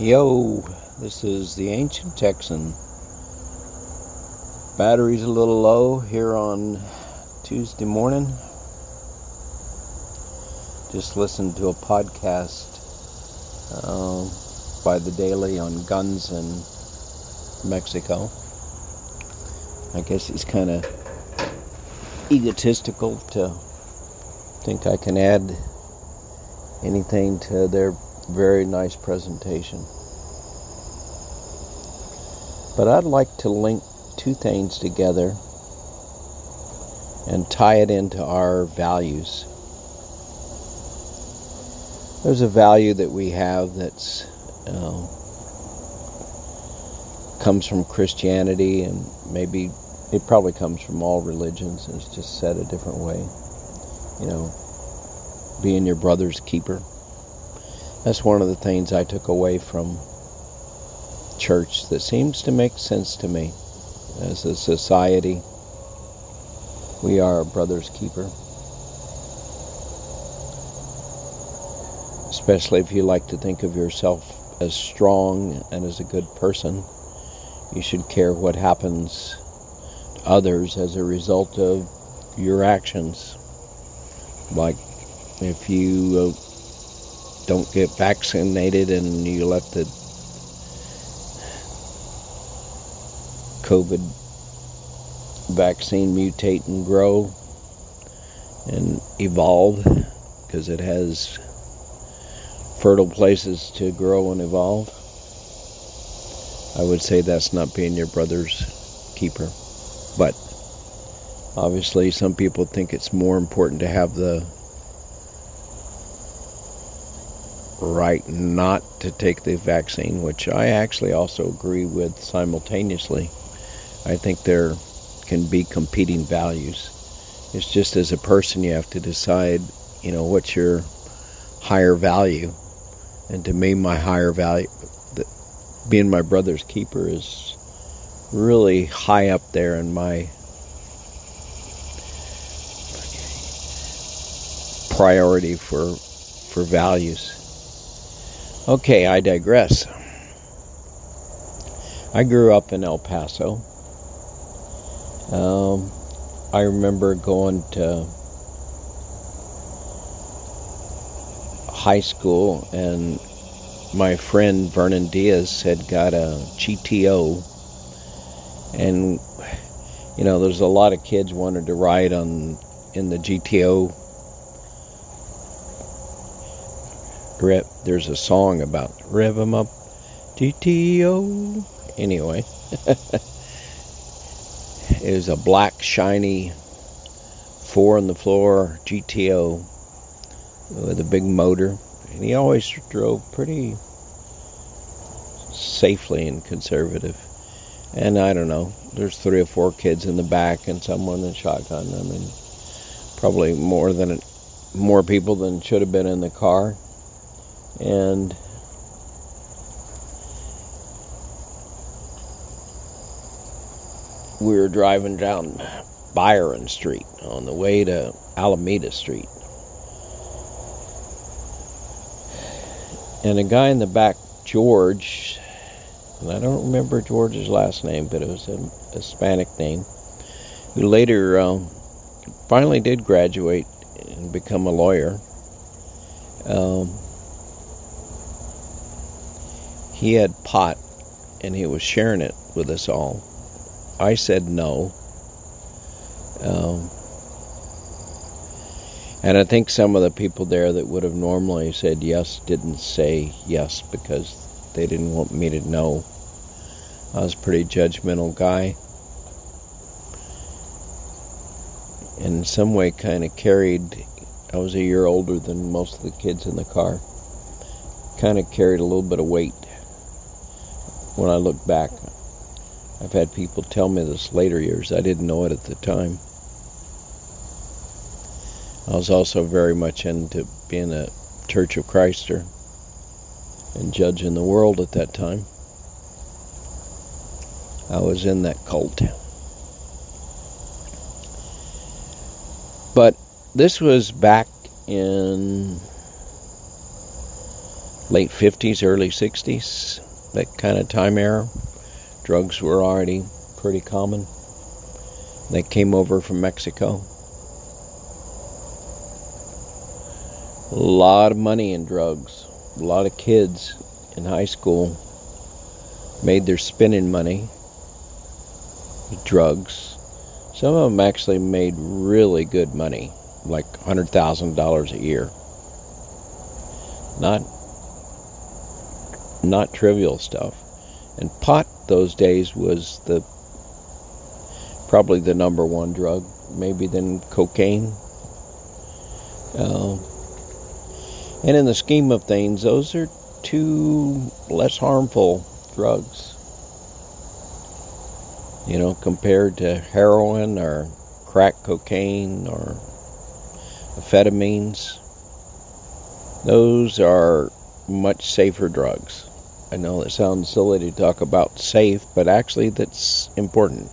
Yo, this is the Ancient Texan. Battery's a little low here on Tuesday morning. Just listened to a podcast um, by the Daily on guns in Mexico. I guess he's kind of egotistical to think I can add anything to their very nice presentation. But I'd like to link two things together and tie it into our values. There's a value that we have that's uh, comes from Christianity and maybe it probably comes from all religions and it's just said a different way. You know, being your brother's keeper. That's one of the things I took away from church that seems to make sense to me. As a society, we are a brother's keeper. Especially if you like to think of yourself as strong and as a good person, you should care what happens to others as a result of your actions. Like if you uh, don't get vaccinated and you let the COVID vaccine mutate and grow and evolve because it has fertile places to grow and evolve. I would say that's not being your brother's keeper. But obviously, some people think it's more important to have the right not to take the vaccine, which I actually also agree with simultaneously. I think there can be competing values. It's just as a person you have to decide, you know, what's your higher value. And to me, my higher value, being my brother's keeper, is really high up there in my priority for for values. Okay, I digress. I grew up in El Paso. Um, I remember going to high school, and my friend Vernon Diaz had got a GTO, and you know, there's a lot of kids wanted to ride on in the GTO Rip, there's a song about rev 'em up, GTO. Anyway, it was a black, shiny, four on the floor GTO with a big motor, and he always drove pretty safely and conservative. And I don't know, there's three or four kids in the back and someone in shotgun. I mean, probably more than more people than should have been in the car and we were driving down Byron Street on the way to Alameda Street. And a guy in the back, George, and I don't remember George's last name, but it was a Hispanic name, who later um, finally did graduate and become a lawyer. Um, he had pot and he was sharing it with us all. I said no. Um, and I think some of the people there that would have normally said yes didn't say yes because they didn't want me to know. I was a pretty judgmental guy. In some way, kind of carried, I was a year older than most of the kids in the car. Kind of carried a little bit of weight when I look back. I've had people tell me this later years. I didn't know it at the time. I was also very much into being a Church of Christer and judging the world at that time. I was in that cult. But this was back in late 50s, early 60s, that kind of time era. Drugs were already pretty common. They came over from Mexico. A lot of money in drugs. A lot of kids in high school made their spending money with drugs. Some of them actually made really good money, like $100,000 a year. Not not trivial stuff. And pot those days was the probably the number one drug, maybe then cocaine. Uh, and in the scheme of things, those are two less harmful drugs. You know, compared to heroin or crack cocaine or amphetamines, those are much safer drugs. I know it sounds silly to talk about safe, but actually that's important.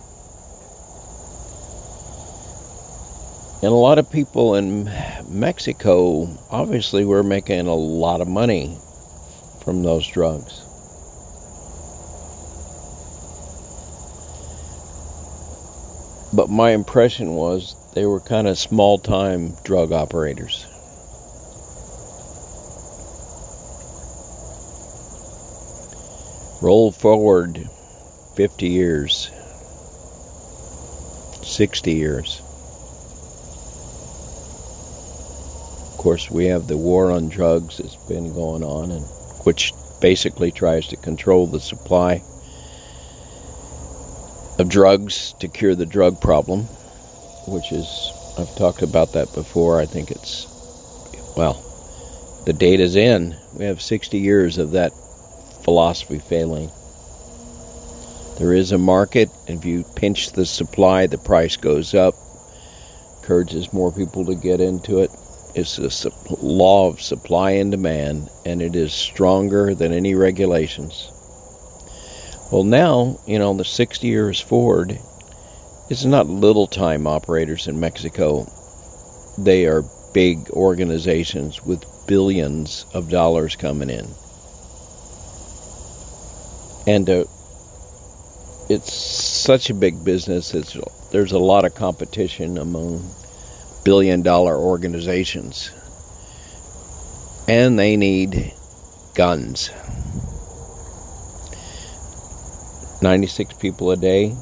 And a lot of people in Mexico obviously were making a lot of money from those drugs. But my impression was they were kind of small time drug operators. Roll forward 50 years, 60 years. Of course, we have the war on drugs that's been going on, and which basically tries to control the supply of drugs to cure the drug problem, which is, I've talked about that before. I think it's, well, the data's in. We have 60 years of that philosophy failing. There is a market. If you pinch the supply, the price goes up. Encourages more people to get into it. It's a law of supply and demand, and it is stronger than any regulations. Well, now, you know, the 60 years forward, it's not little time operators in Mexico. They are big organizations with billions of dollars coming in and uh, it's such a big business. It's there's a lot of competition among billion dollar organizations, and they need guns. 96 people a day,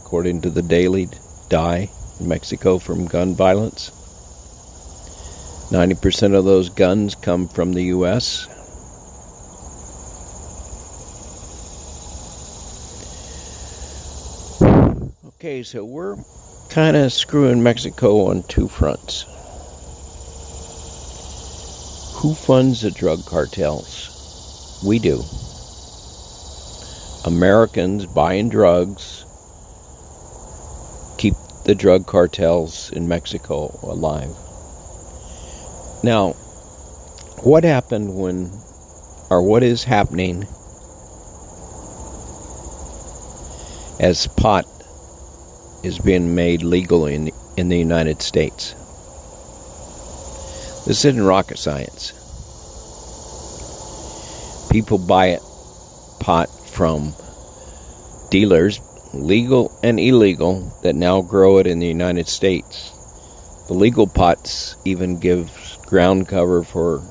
according to the Daily, die in Mexico from gun violence. 90% of those guns come from the U.S. Okay, so we're kind of screwing Mexico on two fronts. Who funds the drug cartels? We do. Americans buying drugs keep the drug cartels in Mexico alive. Now, what happened when, or what is happening as pot is being made legal in, in the United States. This isn't rocket science. People buy it pot from dealers, legal and illegal, that now grow it in the United States. The legal pots even give ground cover for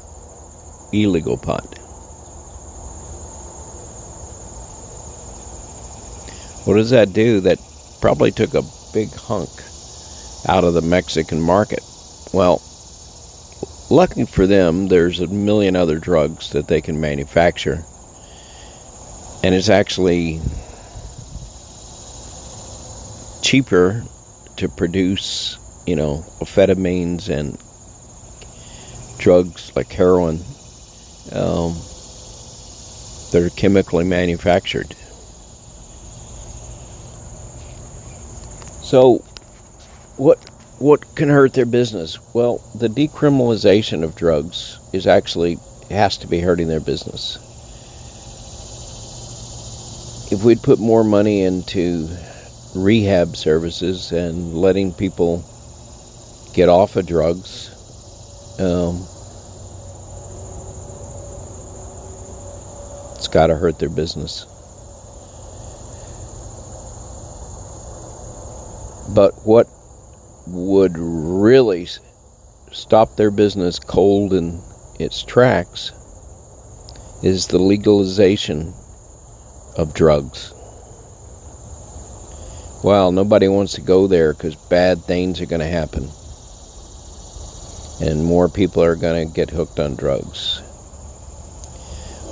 illegal pot. What does that do? That probably took a big hunk out of the Mexican market. Well, lucky for them, there's a million other drugs that they can manufacture. And it's actually cheaper to produce, you know, amphetamines and drugs like heroin um, that are chemically manufactured. So, what what can hurt their business? Well, the decriminalization of drugs is actually has to be hurting their business. If we'd put more money into rehab services and letting people get off of drugs, um, It's got to hurt their business. But what would really stop their business cold in its tracks is the legalization of drugs. Well, nobody wants to go there because bad things are going to happen. And more people are going to get hooked on drugs.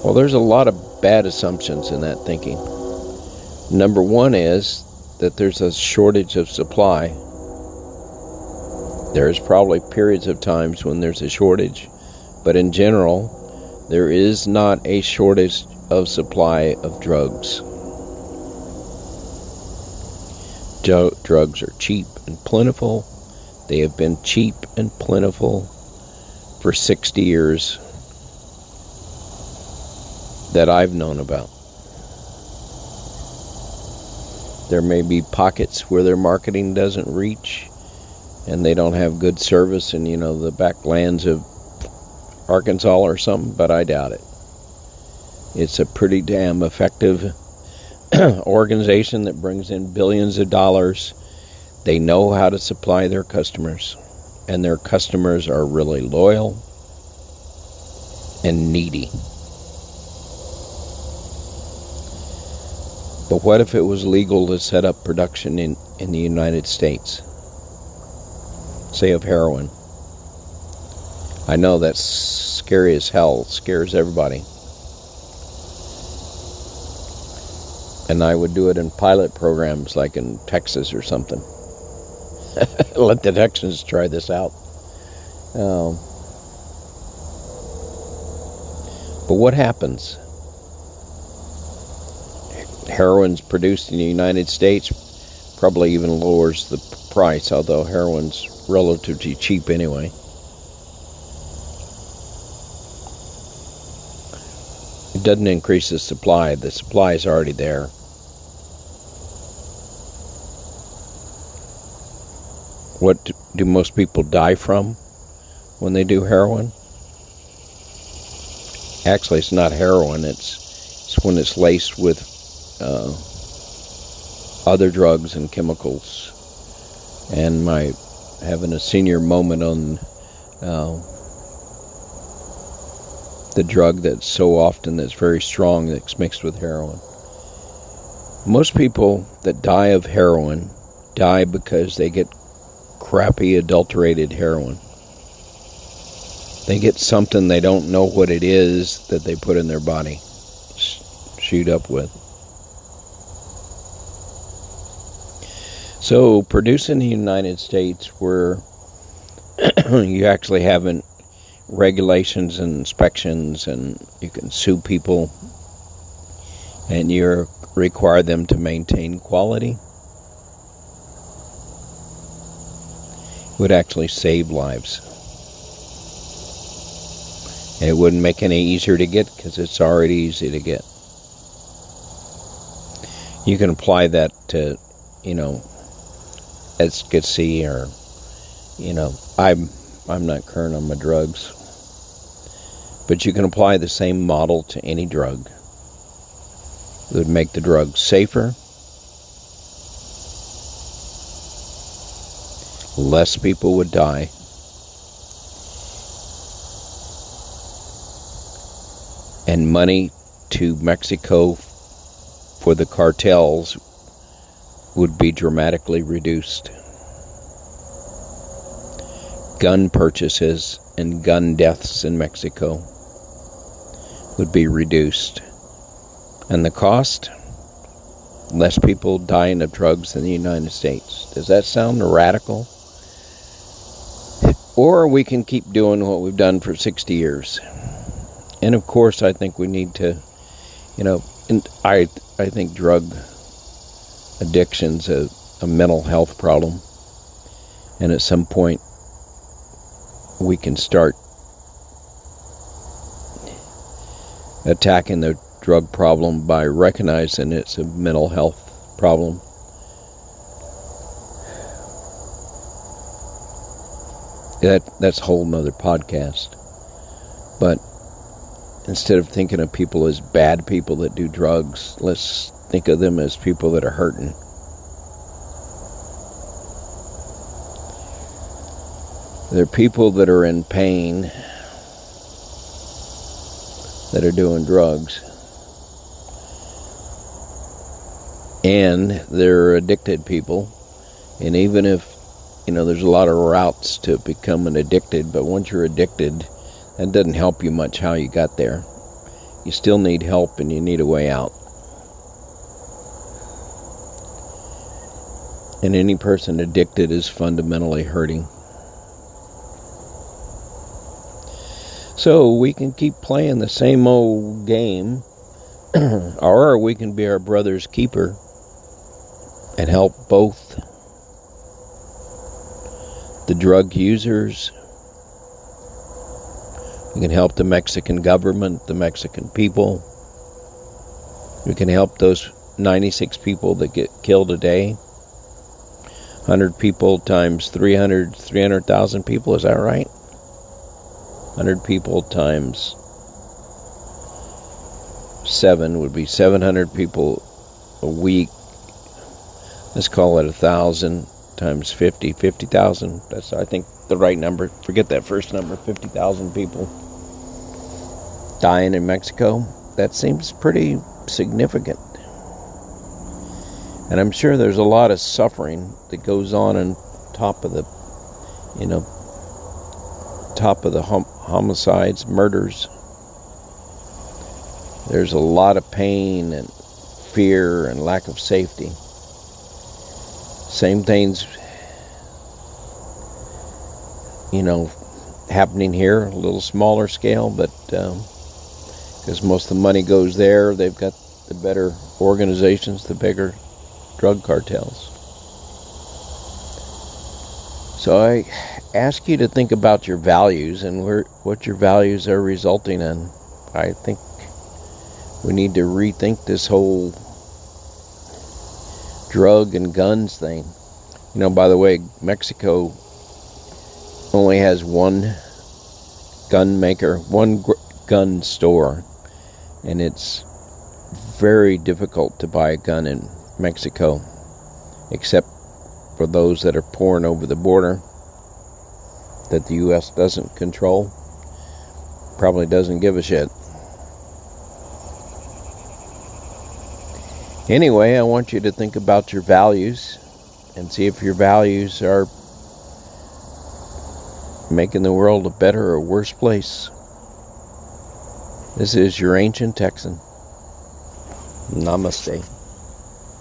Well, there's a lot of bad assumptions in that thinking. Number one is that there's a shortage of supply. There's probably periods of times when there's a shortage, but in general, there is not a shortage of supply of drugs. drugs are cheap and plentiful. They have been cheap and plentiful for 60 years that I've known about. There may be pockets where their marketing doesn't reach and they don't have good service in, you know, the backlands of Arkansas or something, but I doubt it. It's a pretty damn effective organization that brings in billions of dollars. They know how to supply their customers, and their customers are really loyal and needy. But what if it was legal to set up production in, in the United States? Say of heroin. I know that's scary as hell, scares everybody. and I would do it in pilot programs like in Texas or something. Let the Texans try this out. Um, but what happens? Heroin's produced in the United States probably even lowers the price, although heroin's relatively cheap anyway. It doesn't increase the supply, the supply is already there. What do most people die from when they do heroin? Actually, it's not heroin. It's it's when it's laced with uh, other drugs and chemicals. And my having a senior moment on uh, the drug that's so often that's very strong that's mixed with heroin. Most people that die of heroin die because they get crappy adulterated heroin. They get something they don't know what it is that they put in their body, shoot up with. So, produce in the United States where you actually haven't regulations and inspections and you can sue people and you require them to maintain quality would actually save lives. And it wouldn't make any easier to get because it's already easy to get. You can apply that to, you know, efficacy or, you know, I'm I'm not current on my drugs, but you can apply the same model to any drug. It would make the drug safer, less people would die. And money to Mexico for the cartels would be dramatically reduced. Gun purchases and gun deaths in Mexico would be reduced. And the cost? Less people dying of drugs in the United States. Does that sound radical? Or we can keep doing what we've done for 60 years. And of course, I think we need to, you know, I, I think drug addiction's a, a mental health problem. And at some point, we can start attacking the drug problem by recognizing it's a mental health problem that that's a whole nother podcast. But instead of thinking of people as bad people that do drugs, let's think of them as people that are hurting. They're people that are in pain that are doing drugs. And they're addicted people. And even if, you know, there's a lot of routes to becoming addicted, but once you're addicted, that doesn't help you much how you got there. You still need help and you need a way out. And any person addicted is fundamentally hurting. So we can keep playing the same old game, or we can be our brother's keeper and help both the drug users. We can help the Mexican government, the Mexican people. We can help those 96 people that get killed a day. 100 people times 300, 300,000 people, is that right? 100 people times 7 would be 700 people a week. Let's call it a thousand times 50, 50,000. That's I think the right number. Forget that first number, 50,000 people dying in Mexico. That seems pretty significant. And I'm sure there's a lot of suffering that goes on on top of the, you know, top of the hum- homicides, murders. There's a lot of pain and fear and lack of safety. Same things, you know, happening here, a little smaller scale, but because um, most of the money goes there, they've got the better organizations, the bigger drug cartels. So I ask you to think about your values and where, what your values are resulting in. I think we need to rethink this whole drug and guns thing. You know, by the way, Mexico only has one gun maker, one gun store, and it's very difficult to buy a gun in Mexico, except for those that are pouring over the border that the U.S. doesn't control. Probably doesn't give a shit. Anyway, I want you to think about your values and see if your values are making the world a better or worse place. This is your ancient Texan. Namaste.